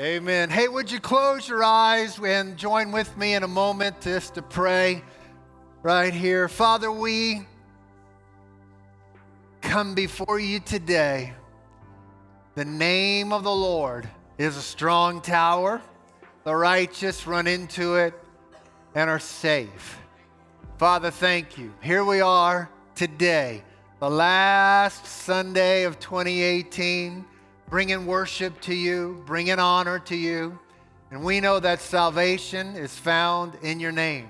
Amen. Hey, would you close your eyes and join with me in a moment just to pray right here? Father, we come before you today. The name of the Lord is a strong tower. The righteous run into it and are safe. Father, thank you. Here we are today, the last Sunday of 2018 bringing worship to you, bringing honor to you. And we know that salvation is found in your name.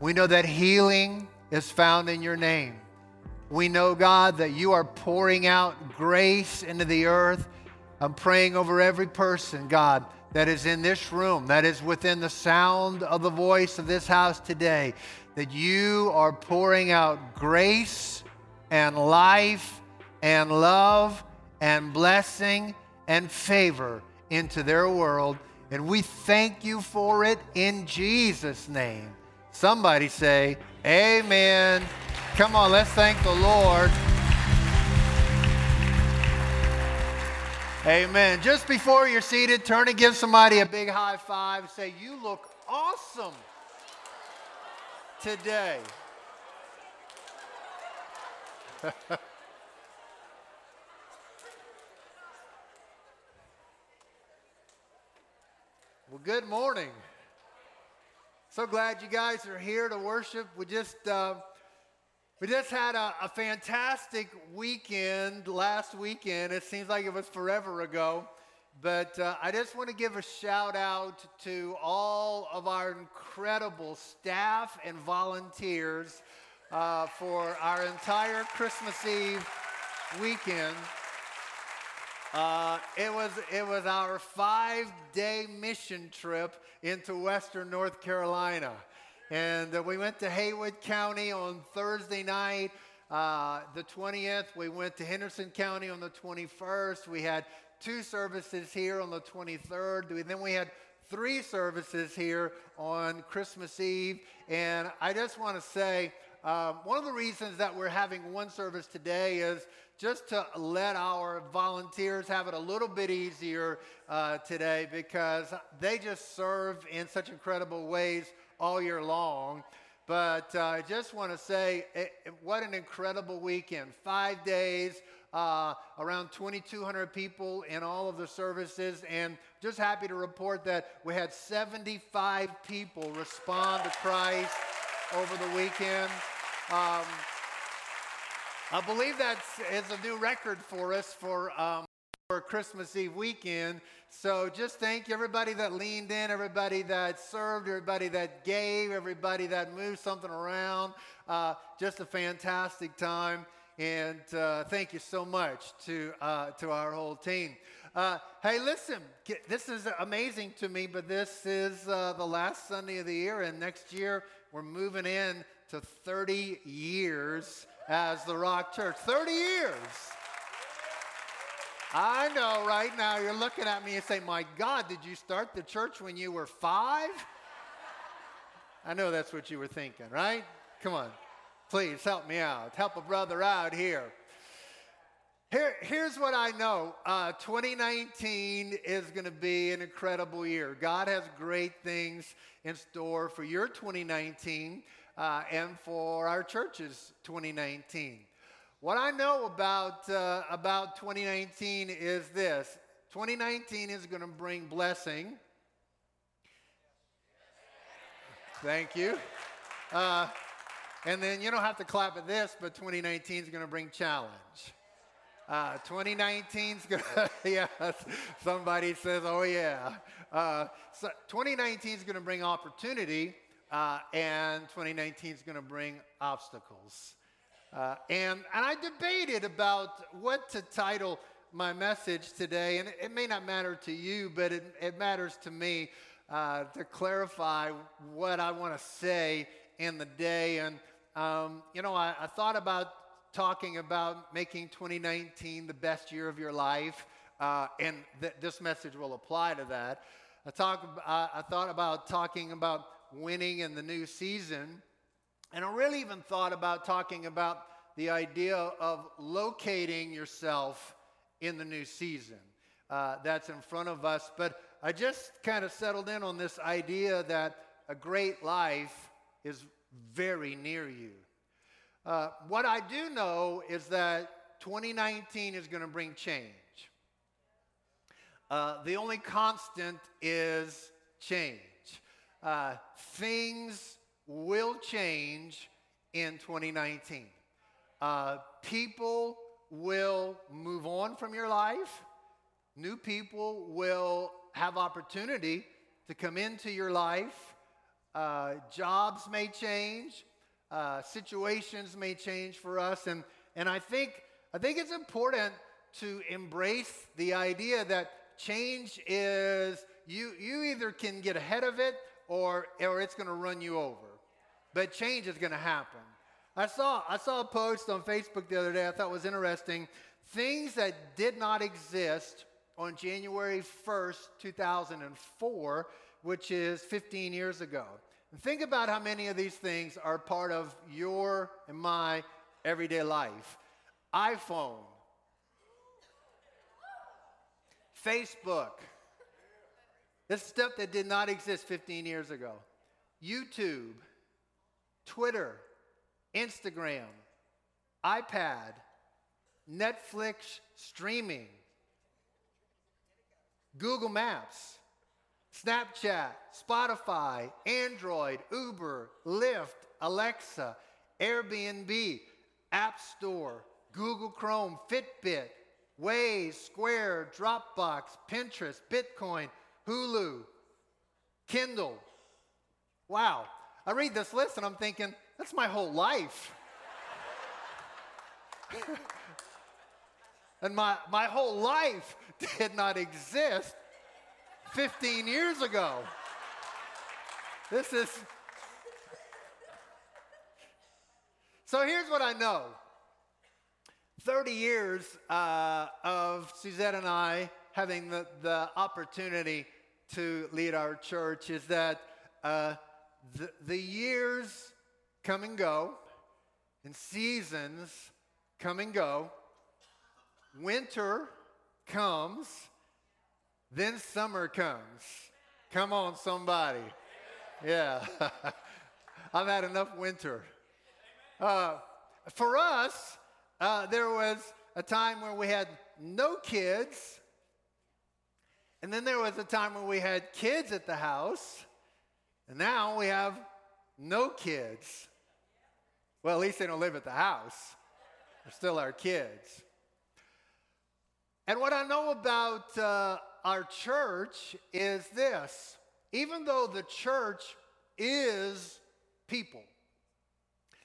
We know that healing is found in your name. We know, God, that you are pouring out grace into the earth. I'm praying over every person, God, that is in this room, that is within the sound of the voice of this house today, that you are pouring out grace and life and love and blessing and favor into their world. And we thank you for it in Jesus' name. Somebody say, Amen. Come on, let's thank the Lord. Amen. Just before you're seated, turn and give somebody a big high five. Say, You look awesome today. Well, good morning. So glad you guys are here to worship. We just uh, we just had a, a, fantastic weekend last weekend. It seems like it was forever ago, but uh, I just want to give a shout out to all of our incredible staff and volunteers uh, for our entire Christmas Eve weekend. Uh, it was it was our five day mission trip into Western North Carolina, and uh, we went to Haywood County on Thursday night. Uh, the 20th, we went to Henderson County on the 21st. We had two services here on the 23rd. Then we had three services here on Christmas Eve. And I just want to say, um, one of the reasons that we're having one service today is just to let our volunteers have it a little bit easier uh, today because they just serve in such incredible ways all year long. But uh, I just want to say, it, it, what an incredible weekend. Five days, uh, around 2,200 people in all of the services, and just happy to report that we had 75 people respond to Christ over the weekend. Um, I believe that is a new record for us for, um, for Christmas Eve weekend. So just thank everybody that leaned in, everybody that served, everybody that gave, everybody that moved something around. Uh, just a fantastic time. And uh, thank you so much to, uh, to our whole team. Uh, hey, listen, this is amazing to me, but this is uh, the last Sunday of the year, and next year we're moving in to 30 years as the Rock Church. 30 years. I know right now you're looking at me and saying, My God, did you start the church when you were five? I know that's what you were thinking, right? Come on. Please help me out. Help a brother out here. Here, here's what I know uh, 2019 is going to be an incredible year. God has great things in store for your 2019 uh, and for our churches 2019. What I know about, uh, about 2019 is this 2019 is going to bring blessing. Thank you. Uh, and then you don't have to clap at this, but 2019 is going to bring challenge. Uh, 2019 is going to, yes, somebody says, oh yeah. Uh, so 2019 is going to bring opportunity uh, and 2019 is going to bring obstacles. Uh, and, and I debated about what to title my message today, and it, it may not matter to you, but it, it matters to me uh, to clarify what I want to say in the day. And, um, you know, I, I, thought about talking about making 2019 the best year of your life, uh, and th- this message will apply to that. I, talk, I thought about talking about winning in the new season. And I really even thought about talking about the idea of locating yourself in the new season. uh, that's in front of us. But I just kind of settled in on this idea that a great life is very near you. Uh, what I do know is that 2019 is going to bring change. Uh, the only constant is change. Uh, things will change in 2019. Uh, people will move on from your life. New people will have opportunity to come into your life. Uh, jobs may change. Uh, situations may change for us. And, and I, think, I think it's important to embrace the idea that change is you, you either can get ahead of it or, or it's going to run you over. But change is going to happen. I saw, I saw a post on Facebook the other day I thought was interesting. Things that did not exist on January 1st, 2004, which is 15 years ago. And think about how many of these things are part of your and my everyday life iPhone, Facebook. This is stuff that did not exist 15 years ago. YouTube, Twitter, Instagram, iPad, Netflix streaming, Google Maps, Snapchat, Spotify, Android, Uber, Lyft, Alexa, Airbnb, App Store, Google Chrome, Fitbit, Waze, Square, Dropbox, Pinterest, Bitcoin, Hulu, Kindle. Wow. I read this list and I'm thinking, that's my whole life. and my, my whole life did not exist 15 years ago. This is. So here's what I know 30 years uh, of Suzette and I having the, the opportunity to lead our church is that uh, the, the years come and go, and seasons come and go. Winter comes, then summer comes. Come on, somebody. Yeah. I've had enough winter. Uh, for us, uh, there was a time where we had no kids, and then there was a time when we had kids at the house, and now we have no kids. Well, at least they don't live at the house. They're still our kids. And what I know about uh, our church is this even though the church is people,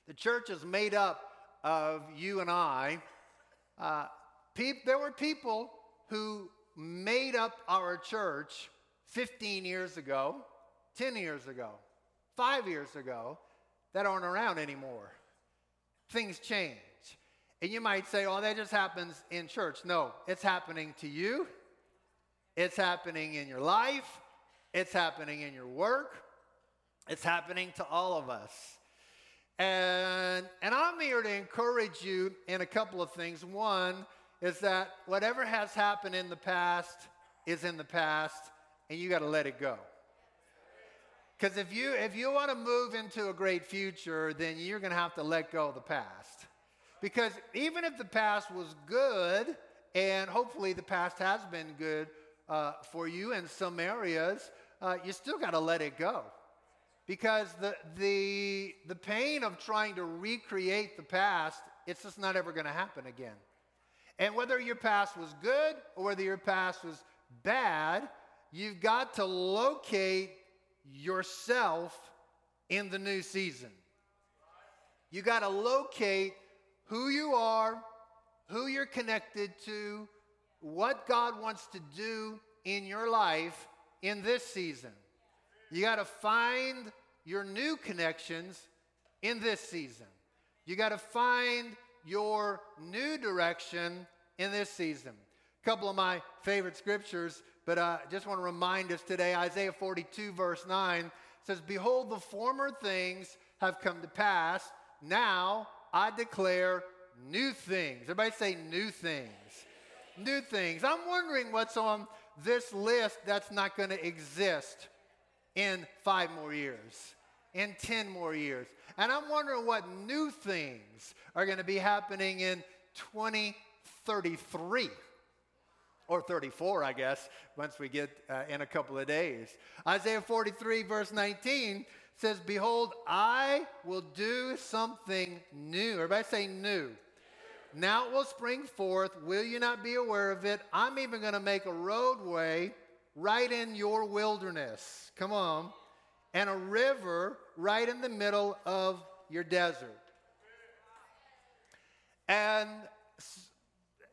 the church is made up of you and I. Uh, there were people who made up our church 15 years ago, 10 years ago, five years ago that aren't around anymore. Things change. And you might say, oh, that just happens in church. No, it's happening to you, it's happening in your life, it's happening in your work, it's happening to all of us. And, and I'm here to encourage you in a couple of things. One is that whatever has happened in the past is in the past, and you got to let it go. Because if you, if you want to move into a great future, then you're going to have to let go of the past. Because even if the past was good, and hopefully the past has been good uh, for you in some areas, uh, you still got to let it go. Because the, the, the pain of trying to recreate the past, it's just not ever going to happen again. And whether your past was good or whether your past was bad, you've got to locate yourself in the new season. You got to locate who you are, who you're connected to, what God wants to do in your life in this season. You got to find your new connections in this season. You got to find your new direction in this season. A couple of my favorite scriptures but I uh, just want to remind us today Isaiah 42, verse 9 says, Behold, the former things have come to pass. Now I declare new things. Everybody say new things. new things. I'm wondering what's on this list that's not going to exist in five more years, in 10 more years. And I'm wondering what new things are going to be happening in 2033 or 34, I guess, once we get uh, in a couple of days. Isaiah 43, verse 19 says, Behold, I will do something new. Everybody say new. Now it will spring forth. Will you not be aware of it? I'm even going to make a roadway right in your wilderness. Come on. And a river right in the middle of your desert. And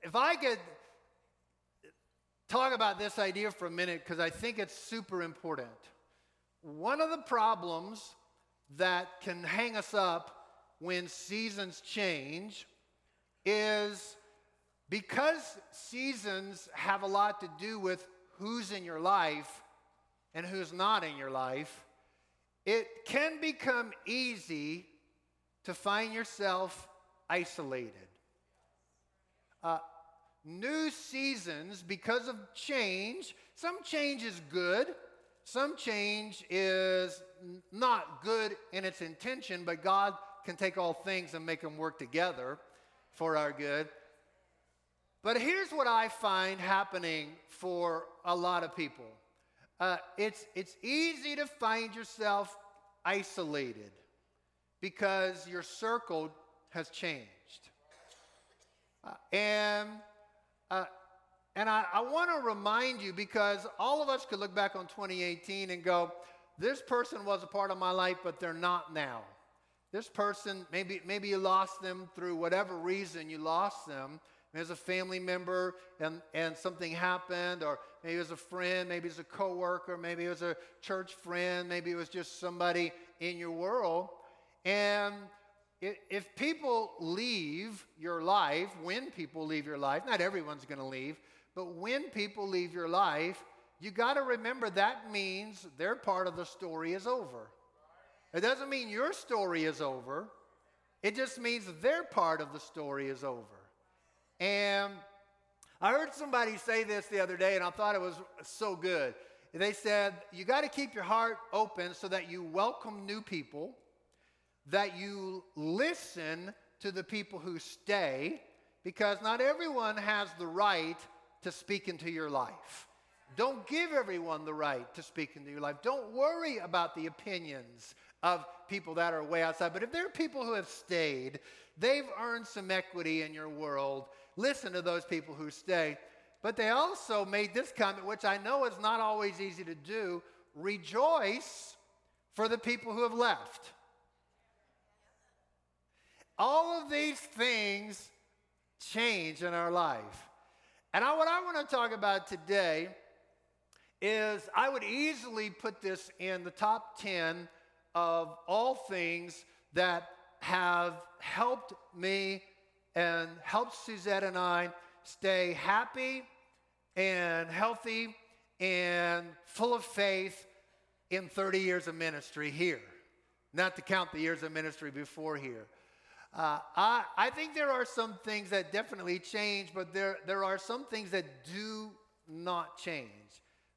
if I could talk about this idea for a minute, because I think it's super important. One of the problems that can hang us up when seasons change is because seasons have a lot to do with who's in your life and who's not in your life, it can become easy to find yourself isolated. Uh, new seasons, because of change, some change is good, some change is not good in its intention, but God can take all things and make them work together for our good. But here's what I find happening for a lot of people uh, it's, it's easy to find yourself isolated because your circle has changed. Uh, and uh, and I, I want to remind you because all of us could look back on 2018 and go, this person was a part of my life, but they're not now. This person, maybe, maybe you lost them through whatever reason you lost them. As a family member and, and something happened, or maybe it was a friend, maybe it was a coworker, maybe it was a church friend, maybe it was just somebody in your world. And if people leave your life, when people leave your life, not everyone's going to leave, but when people leave your life, you got to remember that means their part of the story is over. It doesn't mean your story is over. It just means their part of the story is over. And I heard somebody say this the other day, and I thought it was so good. They said, You got to keep your heart open so that you welcome new people, that you listen to the people who stay, because not everyone has the right to speak into your life. Don't give everyone the right to speak into your life. Don't worry about the opinions of people that are way outside. But if there are people who have stayed, they've earned some equity in your world. Listen to those people who stay. But they also made this comment, which I know is not always easy to do rejoice for the people who have left. All of these things change in our life. And I, what I want to talk about today is I would easily put this in the top 10 of all things that have helped me and helped Suzette and I stay happy and healthy and full of faith in 30 years of ministry here, not to count the years of ministry before here. Uh, I, I think there are some things that definitely change, but there, there are some things that do not change.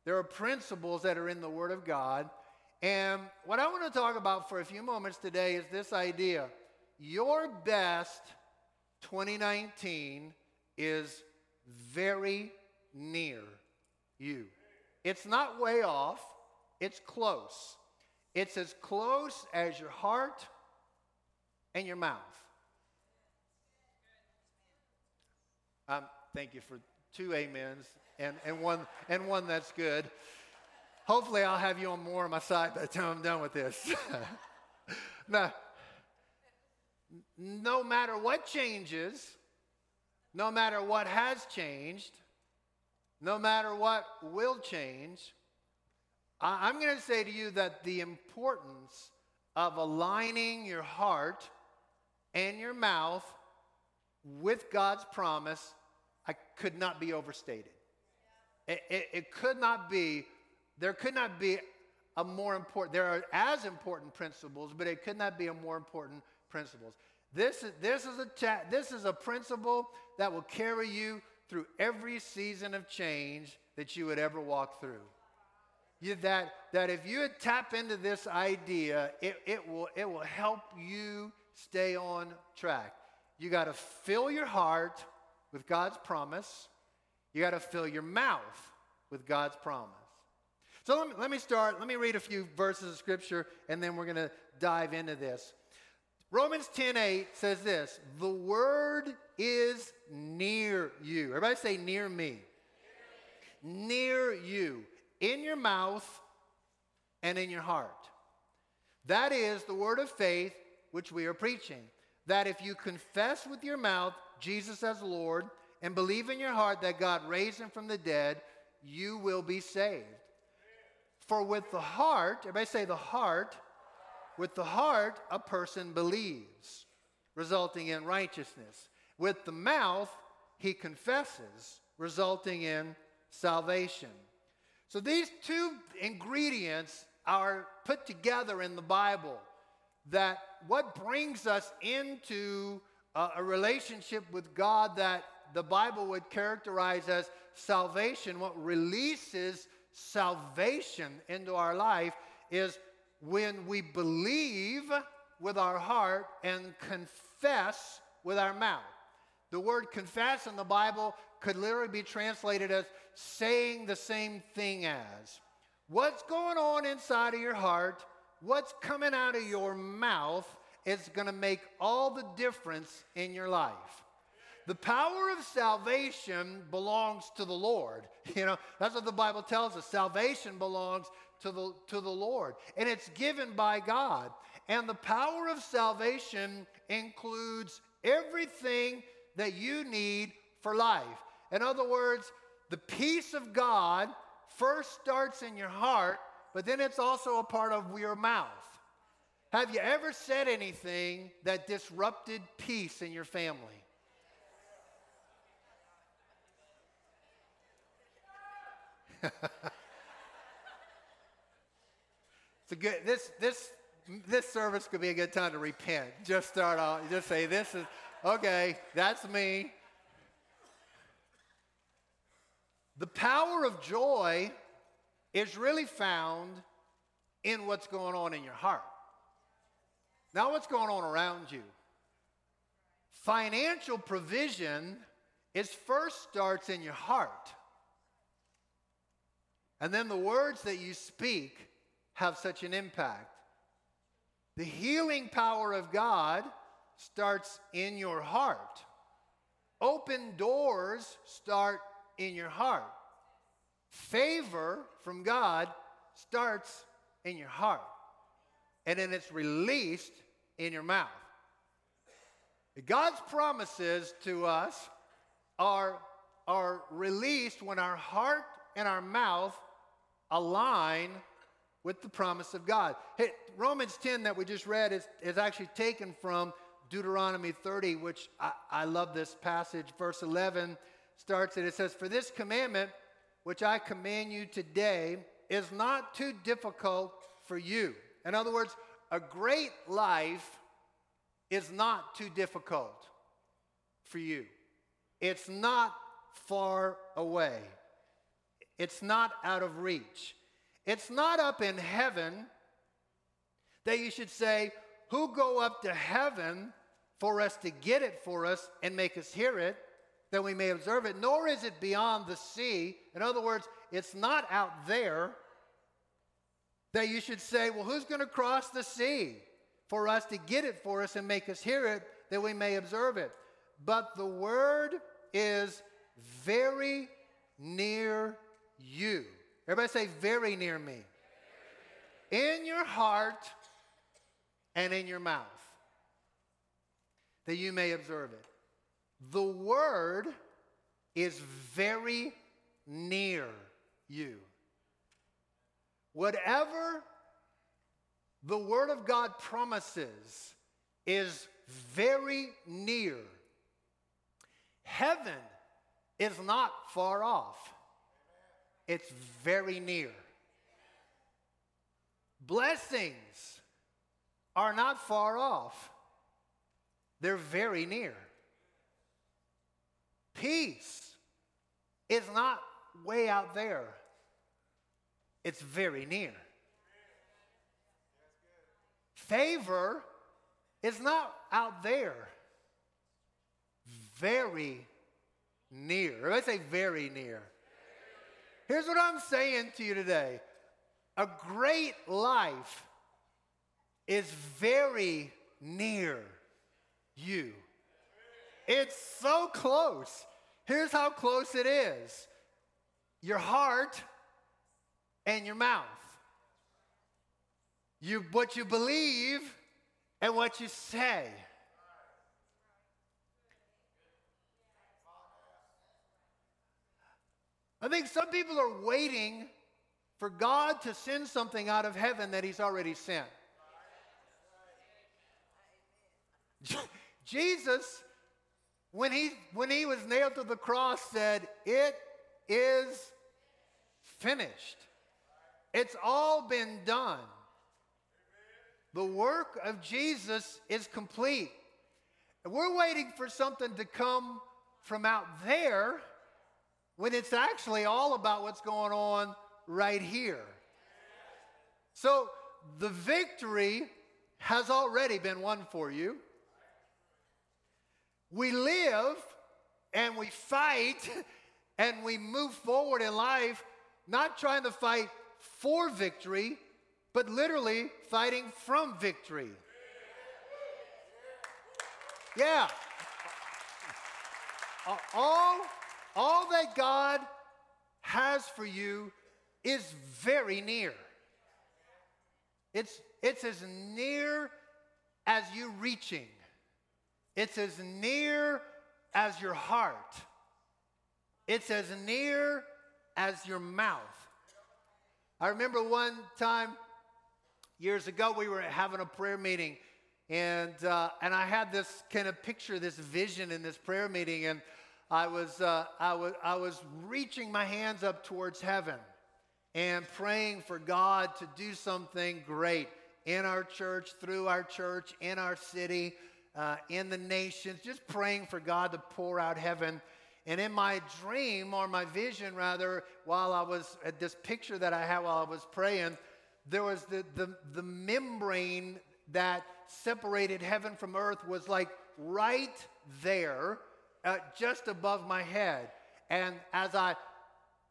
There are principles that are in the Word of God and what I want to talk about for a few moments today is this idea your best 2019 is very near you. It's not way off, it's close. It's as close as your heart and your mouth. Um, thank you for two amens and, and, one, and one that's good. Hopefully, I'll have you on more on my side by the time I'm done with this. now, no matter what changes, no matter what has changed, no matter what will change, I'm going to say to you that the importance of aligning your heart and your mouth with God's promise I could not be overstated. It, it, it could not be there could not be a more important, there are as important principles, but it could not be a more important principles. This is, this is, a, this is a principle that will carry you through every season of change that you would ever walk through. You, that, that if you tap into this idea, it, it, will, it will help you stay on track. You got to fill your heart with God's promise. You got to fill your mouth with God's promise. So let me, let me start. Let me read a few verses of scripture and then we're going to dive into this. Romans 10:8 says this, "The word is near you." Everybody say near me. Near you, in your mouth and in your heart. That is the word of faith which we are preaching. That if you confess with your mouth Jesus as Lord and believe in your heart that God raised him from the dead, you will be saved. For with the heart, everybody say the heart, with the heart a person believes, resulting in righteousness. With the mouth he confesses, resulting in salvation. So these two ingredients are put together in the Bible that what brings us into a, a relationship with God that the Bible would characterize as salvation, what releases salvation into our life is when we believe with our heart and confess with our mouth. The word confess in the Bible could literally be translated as saying the same thing as. What's going on inside of your heart, what's coming out of your mouth is going to make all the difference in your life. The power of salvation belongs to the Lord. You know, that's what the Bible tells us. Salvation belongs to the, to the Lord, and it's given by God. And the power of salvation includes everything that you need for life. In other words, the peace of God first starts in your heart, but then it's also a part of your mouth. Have you ever said anything that disrupted peace in your family? a good this this this service could be a good time to repent. Just start off, just say, This is okay, that's me. The power of joy is really found in what's going on in your heart. Now, what's going on around you? Financial provision is first starts in your heart. And then the words that you speak have such an impact. The healing power of God starts in your heart. Open doors start in your heart. Favor from God starts in your heart. And then it's released in your mouth. God's promises to us are, are released when our heart and our mouth align with the promise of God. Hey, Romans 10 that we just read is, is actually taken from Deuteronomy 30, which I, I love this passage. Verse 11 starts it. It says, For this commandment which I command you today is not too difficult for you. In other words, a great life is not too difficult for you. It's not far away. It's not out of reach. It's not up in heaven that you should say, Who go up to heaven for us to get it for us and make us hear it, that we may observe it, nor is it beyond the sea. In other words, it's not out there that you should say, Well, who's going to cross the sea for us to get it for us and make us hear it that we may observe it? But the word is very near you. Everybody say, very near me. In your heart and in your mouth, that you may observe it. The word is very near you. Whatever the Word of God promises is very near. Heaven is not far off. It's very near. Blessings are not far off, they're very near. Peace is not way out there, it's very near. Favor is not out there, very near. I say very near. Here's what I'm saying to you today a great life is very near you. It's so close. Here's how close it is your heart and your mouth. You, what you believe and what you say. I think some people are waiting for God to send something out of heaven that He's already sent. Jesus, when he, when he was nailed to the cross, said, It is finished. It's all been done. The work of Jesus is complete. We're waiting for something to come from out there when it's actually all about what's going on right here. So the victory has already been won for you. We live and we fight and we move forward in life, not trying to fight for victory, but literally fighting from victory. Yeah. All, all that God has for you is very near. It's, it's as near as you reaching. It's as near as your heart. It's as near as your mouth. I remember one time years ago we were having a prayer meeting and uh, and I had this kind of picture, this vision in this prayer meeting, and I was uh, I was I was reaching my hands up towards heaven and praying for God to do something great in our church, through our church, in our city uh, in the nations, just praying for God to pour out heaven. And in my dream, or my vision rather, while I was at this picture that I had while I was praying, there was the, the, the membrane that separated heaven from earth was like right there, uh, just above my head. And as I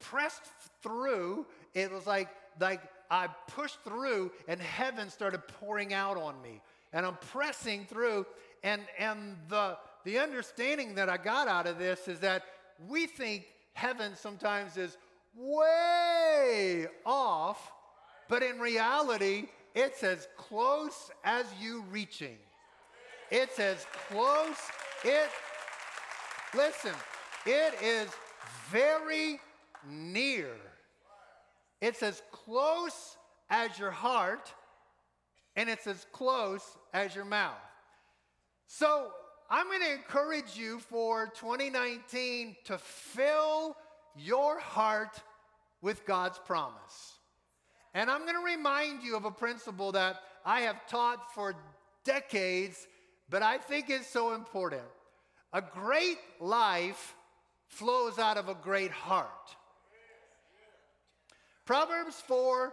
pressed through, it was like, like I pushed through and heaven started pouring out on me. And I'm pressing through, and, and the, the understanding that I got out of this is that we think heaven sometimes is way off, but in reality, it's as close as you reaching. It's as close. It, listen, it is very near. It's as close as your heart, and it's as close as your mouth. So I'm going to encourage you for 2019 to fill your heart with God's promise. And I'm going to remind you of a principle that I have taught for decades, but I think is so important. A great life flows out of a great heart. Proverbs 4,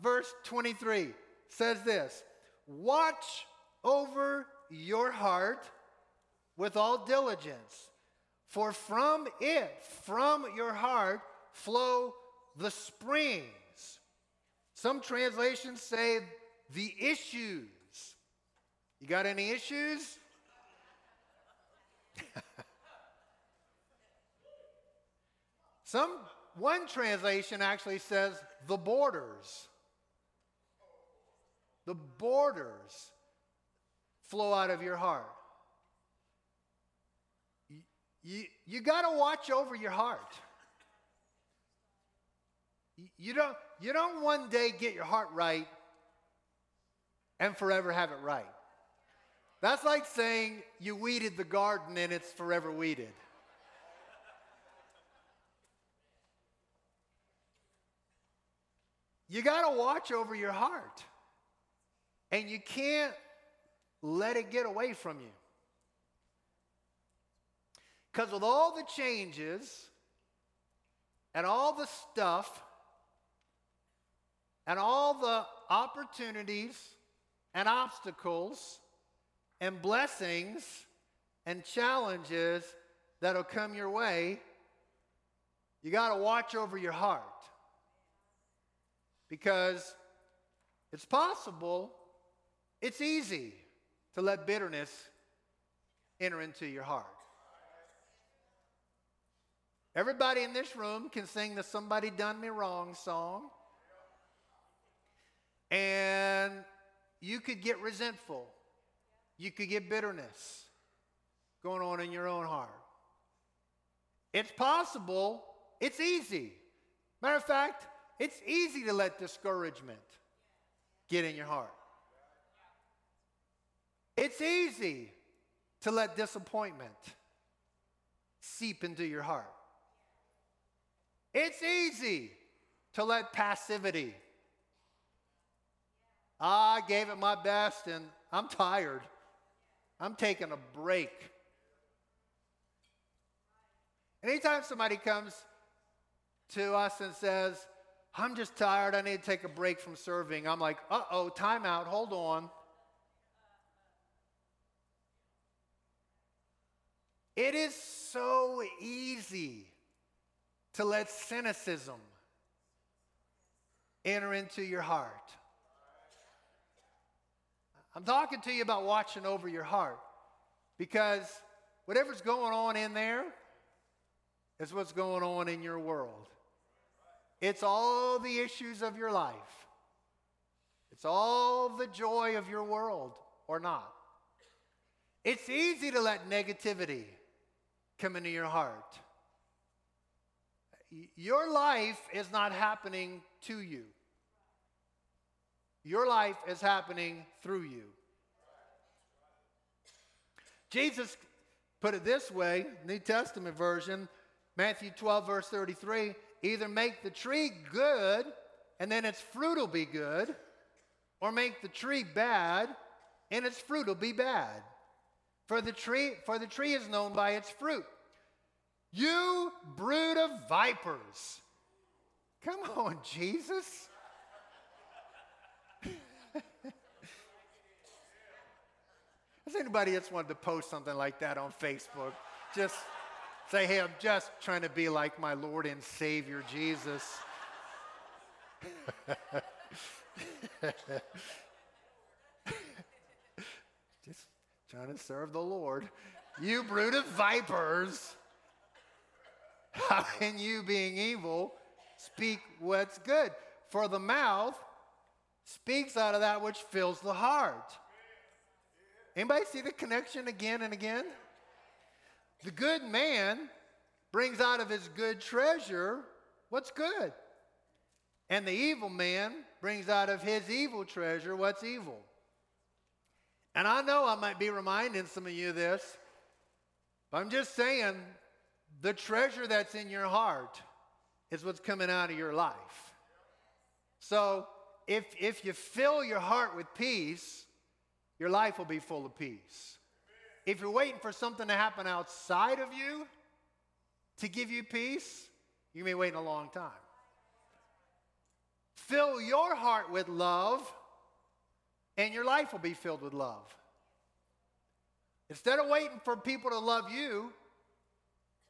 verse 23 says this Watch over your heart with all diligence. For from it, from your heart, flow the springs. Some translations say the issues. You got any issues? Some one translation actually says the borders. The borders flow out of your heart. You, you, you got to watch over your heart. You don't, you don't one day get your heart right and forever have it right. That's like saying you weeded the garden and it's forever weeded. You got to watch over your heart. And you can't let it get away from you. Because with all the changes and all the stuff and all the opportunities and obstacles and blessings and challenges that'll come your way, you got to watch over your heart. Because it's possible, it's easy to let bitterness enter into your heart. Everybody in this room can sing the Somebody Done Me Wrong song. And you could get resentful. You could get bitterness going on in your own heart. It's possible. It's easy. Matter of fact, it's easy to let discouragement get in your heart. It's easy to let disappointment seep into your heart. It's easy to let passivity. Ah, I gave it my best and I'm tired. I'm taking a break. Anytime somebody comes to us and says, I'm just tired, I need to take a break from serving, I'm like, uh oh, time out, hold on. It is so easy to let cynicism enter into your heart. I'm talking to you about watching over your heart because whatever's going on in there is what's going on in your world. It's all the issues of your life, it's all the joy of your world, or not. It's easy to let negativity come into your heart. Your life is not happening to you. Your life is happening through you. Jesus put it this way, New Testament version, Matthew 12, verse 33 either make the tree good and then its fruit will be good, or make the tree bad and its fruit will be bad. For the tree, for the tree is known by its fruit. You brood of vipers. Come on, Jesus. Has anybody else wanted to post something like that on Facebook? Just say, hey, I'm just trying to be like my Lord and Savior Jesus. just trying to serve the Lord. You brood of vipers. How can you, being evil, speak what's good? For the mouth speaks out of that which fills the heart. Anybody see the connection again and again? The good man brings out of his good treasure what's good. And the evil man brings out of his evil treasure what's evil. And I know I might be reminding some of you this, but I'm just saying the treasure that's in your heart is what's coming out of your life. So if, if you fill your heart with peace, your life will be full of peace. If you're waiting for something to happen outside of you to give you peace, you may wait a long time. Fill your heart with love, and your life will be filled with love. Instead of waiting for people to love you,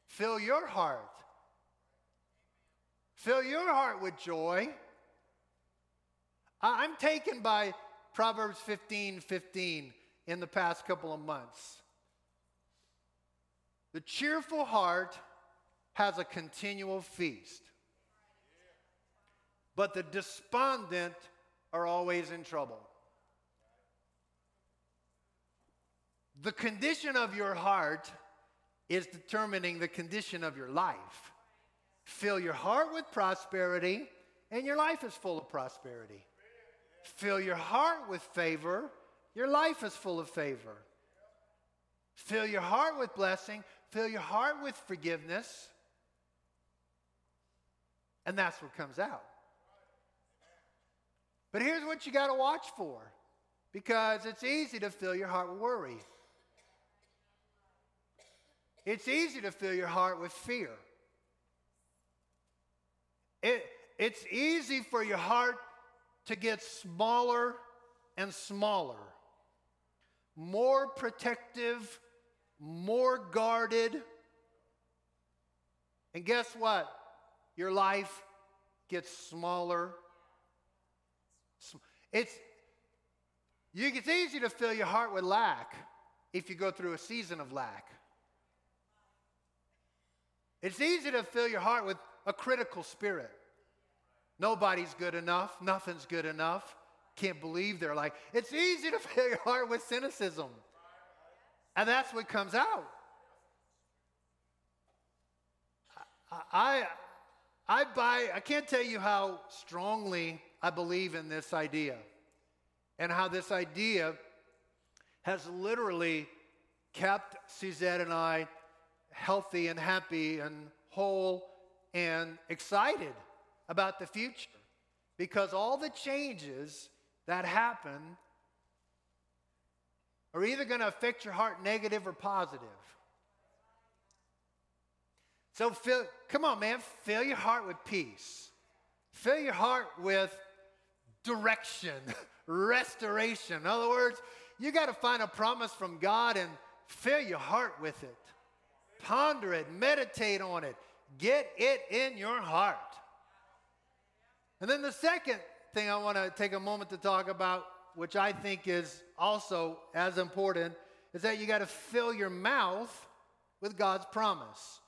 fill your heart. Fill your heart with joy. I'm taken by Proverbs 15 15 in the past couple of months. The cheerful heart has a continual feast, but the despondent are always in trouble. The condition of your heart is determining the condition of your life. Fill your heart with prosperity, and your life is full of prosperity. Fill your heart with favor, your life is full of favor. Fill your heart with blessing, fill your heart with forgiveness, and that's what comes out. But here's what you got to watch for because it's easy to fill your heart with worry. It's easy to fill your heart with fear. It, it's easy for your heart to get smaller and smaller, more protective, more guarded. And guess what? Your life gets smaller. It's, you, it's easy to fill your heart with lack if you go through a season of lack. It's easy to fill your heart with a critical spirit. Nobody's good enough. Nothing's good enough. Can't believe they're like, it's easy to fill your heart with cynicism. And that's what comes out. I, I buy, I can't tell you how strongly I believe in this idea and how this idea has literally kept Suzette and I healthy and happy and whole and excited about the future because all the changes that happen are either going to affect your heart negative or positive. So fill, come on, man, fill your heart with peace. Fill your heart with direction, restoration. In other words, you got to find a promise from God and fill your heart with it. Ponder it, meditate on it, get it in your heart. And then the second thing I want to take a moment to talk about, which I think is also as important, is that you got to fill your mouth with God's promise.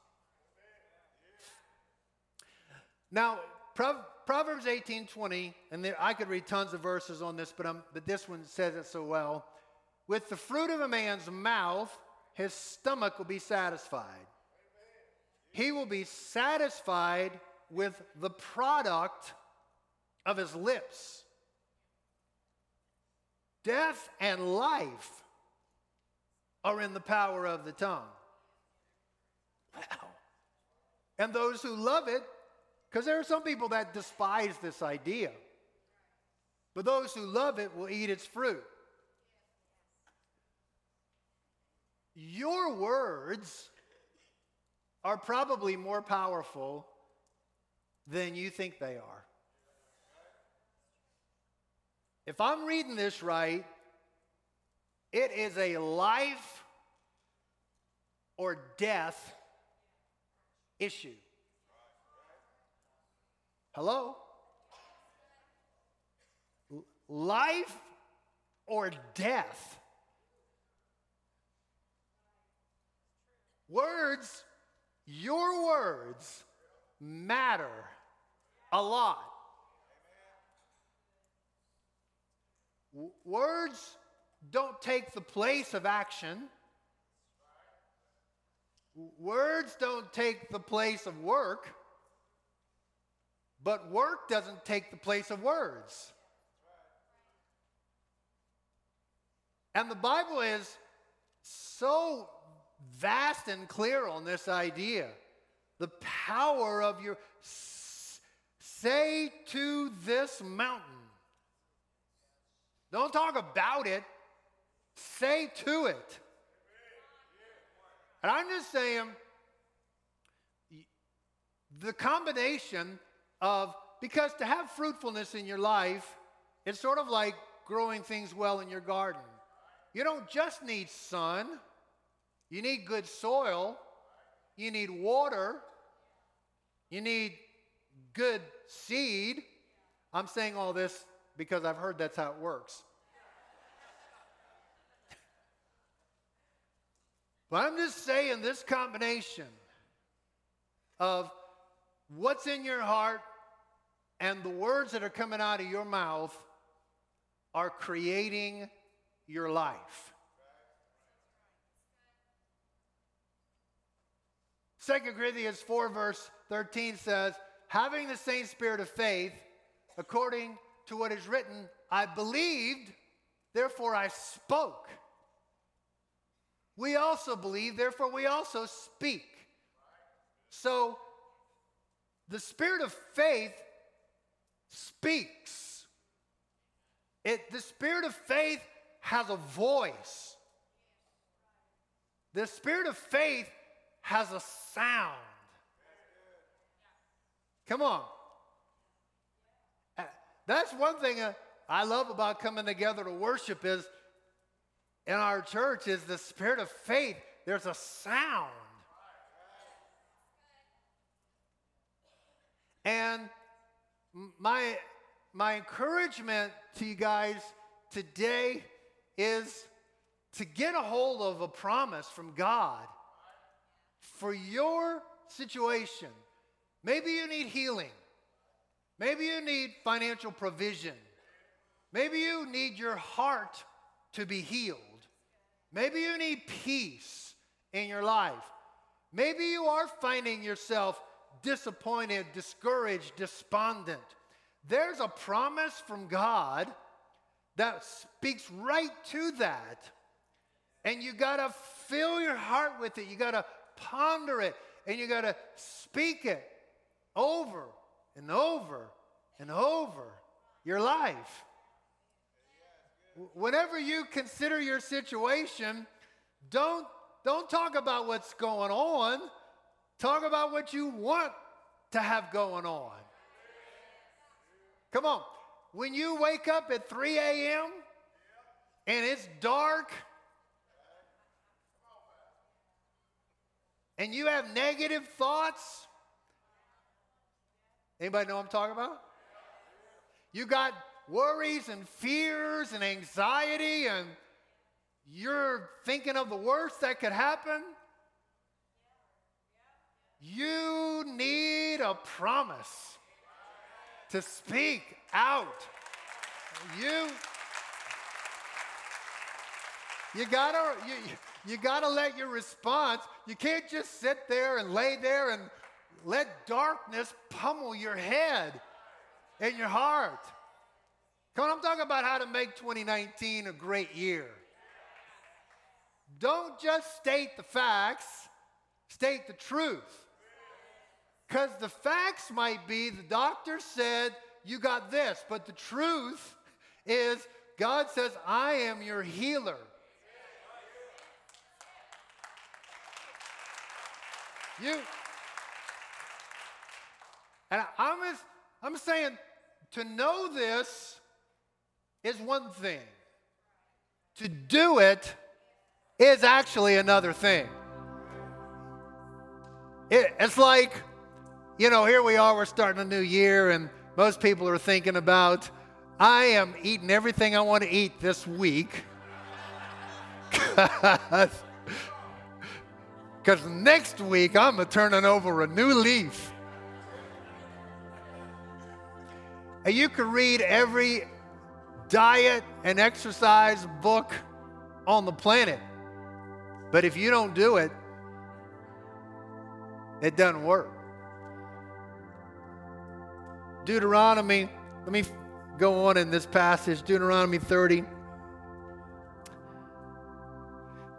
Now, Proverbs 18:20, and there, I could read tons of verses on this, but, I'm, but this one says it so well. With the fruit of a man's mouth, his stomach will be satisfied. He will be satisfied with the product of his lips. Death and life are in the power of the tongue. Wow. And those who love it because there are some people that despise this idea. But those who love it will eat its fruit. Your words are probably more powerful than you think they are. If I'm reading this right, it is a life or death issue. Hello? Life or death? Words, your words matter a lot. Words don't take the place of action. Words don't take the place of work. But work doesn't take the place of words. And the Bible is so vast and clear on this idea. The power of your say to this mountain. Don't talk about it, say to it. And I'm just saying, the combination of, because to have fruitfulness in your life, it's sort of like growing things well in your garden. You don't just need sun, you need good soil, you need water, you need good seed. I'm saying all this because I've heard that's how it works. but I'm just saying this combination of what's in your heart and the words that are coming out of your mouth are creating your life. 2 Corinthians 4, verse 13 says, Having the same spirit of faith, according to what is written, I believed, therefore I spoke. We also believe, therefore we also speak. So the spirit of faith speaks. It, the spirit of faith has a voice. The spirit of faith has a sound. Come on. That's one thing uh, I love about coming together to worship is in our church is the spirit of faith. There's a sound. And my my encouragement to you guys today is to get a hold of a promise from God for your situation. Maybe you need healing. Maybe you need financial provision. Maybe you need your heart to be healed. Maybe you need peace in your life. Maybe you are finding yourself disappointed, discouraged, despondent. There's a promise from God that speaks right to that. And you got to fill your heart with it. You got to ponder it and you got to speak it over and over and over your life. Whenever you consider your situation, don't, don't talk about what's going on. Talk about what you want to have going on. Come on. When you wake up at 3 a.m. and it's dark and you have negative thoughts, anybody know what I'm talking about? You got worries and fears and anxiety and you're thinking of the worst that could happen. You need a promise to speak out. You you gotta you, you gotta let your response, you can't just sit there and lay there and let darkness pummel your head and your heart. Come on, I'm talking about how to make 2019 a great year. Don't just state the facts, state the truth. Because the facts might be the doctor said you got this, but the truth is God says, I am your healer. You, and I'm, I'm saying to know this is one thing, to do it is actually another thing. It, it's like, you know, here we are, we're starting a new year, and most people are thinking about, I am eating everything I want to eat this week. Because next week I'm turning over a new leaf. And you can read every diet and exercise book on the planet. But if you don't do it, it doesn't work. Deuteronomy, let me go on in this passage, Deuteronomy 30.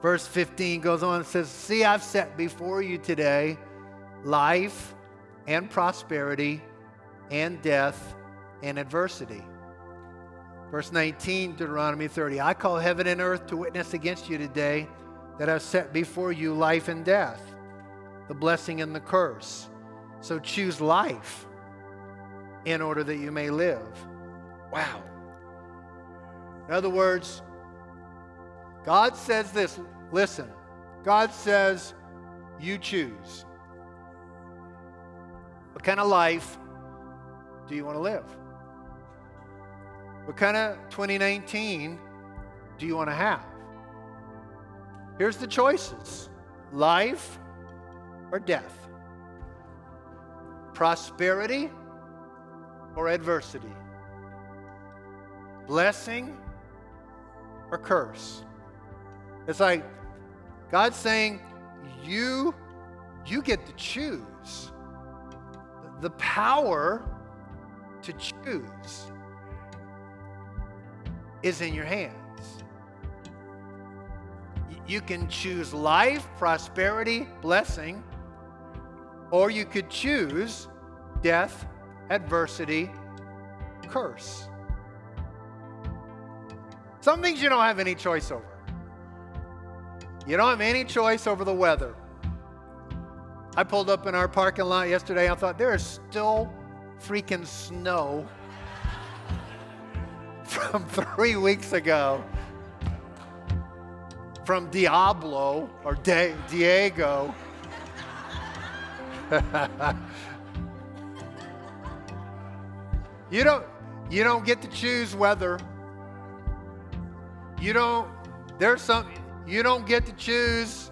Verse 15 goes on and says, See, I've set before you today life and prosperity and death and adversity. Verse 19, Deuteronomy 30 I call heaven and earth to witness against you today that I've set before you life and death, the blessing and the curse. So choose life in order that you may live. Wow. In other words, God says this listen, God says, you choose. What kind of life do you want to live? What kind of 2019 do you want to have? Here's the choices life or death, prosperity or adversity, blessing or curse. It's like God's saying, you, you get to choose. The power to choose is in your hands. You can choose life, prosperity, blessing, or you could choose death, adversity, curse. Some things you don't have any choice over. You don't have any choice over the weather. I pulled up in our parking lot yesterday. I thought, there is still freaking snow from three weeks ago from Diablo or De- Diego. you don't you don't get to choose whether you don't there's some you don't get to choose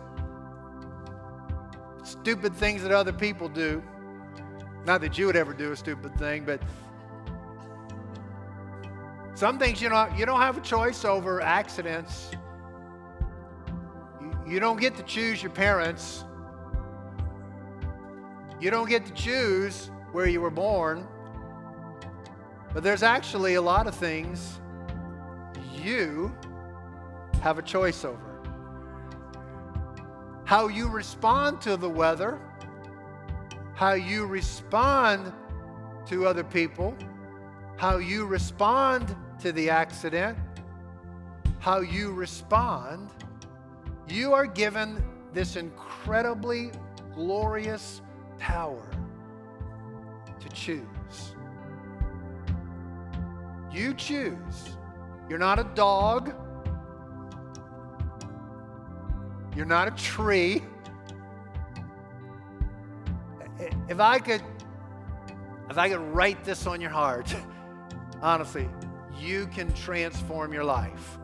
stupid things that other people do. Not that you would ever do a stupid thing, but some things you know you don't have a choice over accidents. You, you don't get to choose your parents. You don't get to choose where you were born. But there's actually a lot of things you have a choice over. How you respond to the weather, how you respond to other people, how you respond to the accident, how you respond, you are given this incredibly glorious power to choose. You choose. You're not a dog. You're not a tree. If I could if I could write this on your heart, honestly, you can transform your life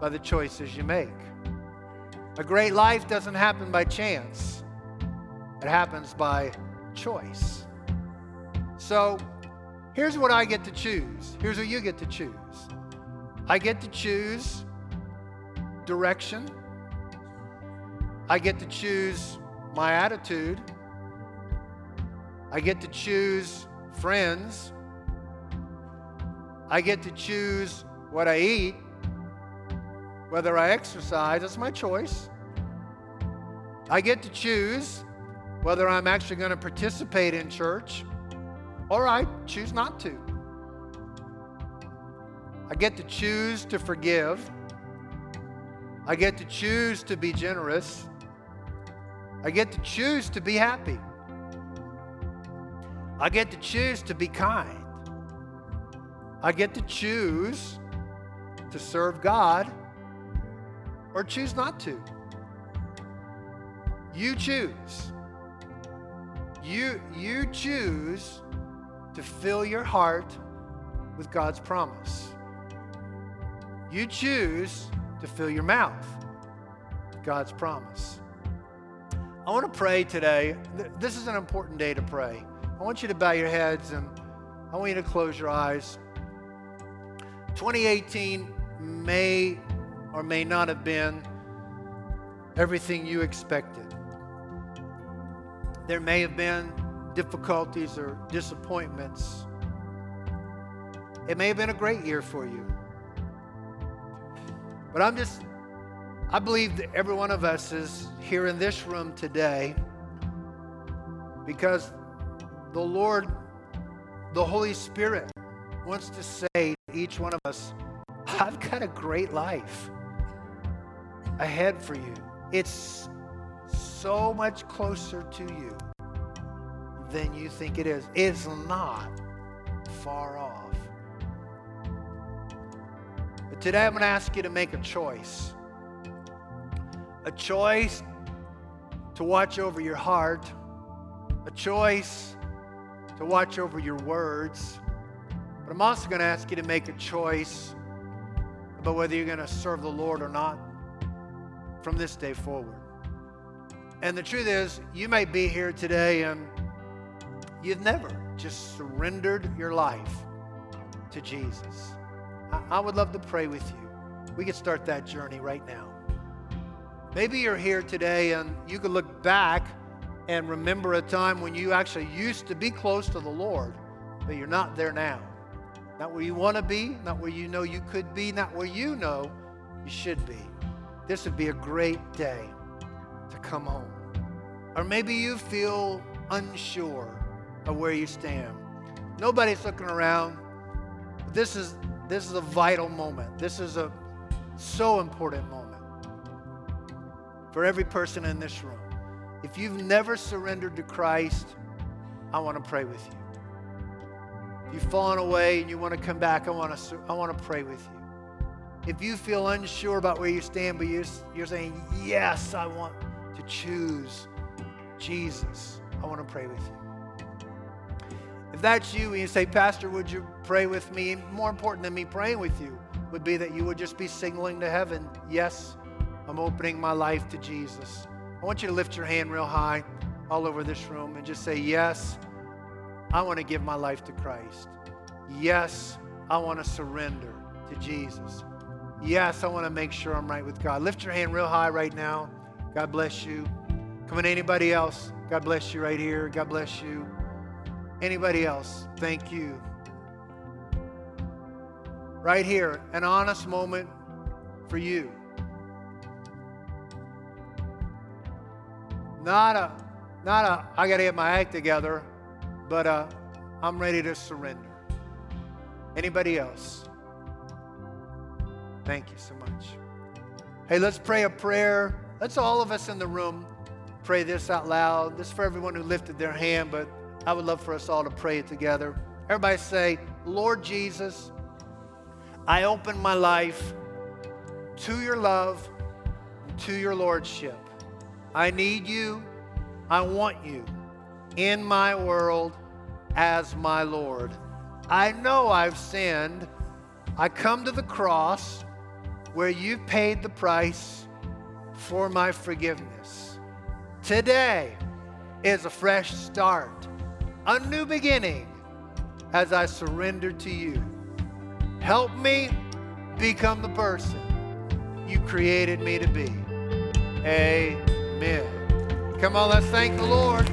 by the choices you make. A great life doesn't happen by chance. It happens by choice. So, here's what I get to choose. Here's what you get to choose. I get to choose direction. I get to choose my attitude. I get to choose friends. I get to choose what I eat, whether I exercise. That's my choice. I get to choose whether I'm actually going to participate in church or I choose not to. I get to choose to forgive. I get to choose to be generous. I get to choose to be happy. I get to choose to be kind. I get to choose to serve God or choose not to. You choose. You, you choose to fill your heart with God's promise. You choose to fill your mouth with God's promise. I want to pray today. This is an important day to pray. I want you to bow your heads and I want you to close your eyes. 2018 may or may not have been everything you expected. There may have been difficulties or disappointments. It may have been a great year for you. But I'm just, I believe that every one of us is here in this room today because the Lord, the Holy Spirit, wants to say to each one of us, I've got a great life ahead for you. It's so much closer to you than you think it is. It's not far off. But today I'm going to ask you to make a choice. A choice to watch over your heart, a choice to watch over your words. I'm also going to ask you to make a choice about whether you're going to serve the Lord or not from this day forward. And the truth is, you may be here today and you've never just surrendered your life to Jesus. I would love to pray with you. We could start that journey right now. Maybe you're here today and you could look back and remember a time when you actually used to be close to the Lord, but you're not there now. Not where you want to be, not where you know you could be, not where you know you should be. This would be a great day to come home. Or maybe you feel unsure of where you stand. Nobody's looking around. This is this is a vital moment. This is a so important moment for every person in this room. If you've never surrendered to Christ, I want to pray with you. If you've fallen away and you want to come back, I want to, I want to pray with you. If you feel unsure about where you stand, but you're, you're saying, Yes, I want to choose Jesus, I want to pray with you. If that's you and you say, Pastor, would you pray with me? More important than me praying with you would be that you would just be signaling to heaven, Yes, I'm opening my life to Jesus. I want you to lift your hand real high all over this room and just say, Yes, I want to give my life to Christ. Yes, I want to surrender to Jesus. Yes, I want to make sure I'm right with God. Lift your hand real high right now. God bless you. Come on, anybody else? God bless you right here. God bless you. Anybody else? Thank you. Right here, an honest moment for you. Not a, not a, I got to get my act together, but uh, I'm ready to surrender. Anybody else? Thank you so much. Hey, let's pray a prayer. Let's all of us in the room pray this out loud. This is for everyone who lifted their hand, but I would love for us all to pray it together. Everybody say, Lord Jesus, I open my life to your love, to your lordship. I need you. I want you in my world as my Lord. I know I've sinned. I come to the cross where you've paid the price for my forgiveness. Today is a fresh start, a new beginning as I surrender to you. Help me become the person you created me to be. Amen. Come on, let's thank the Lord.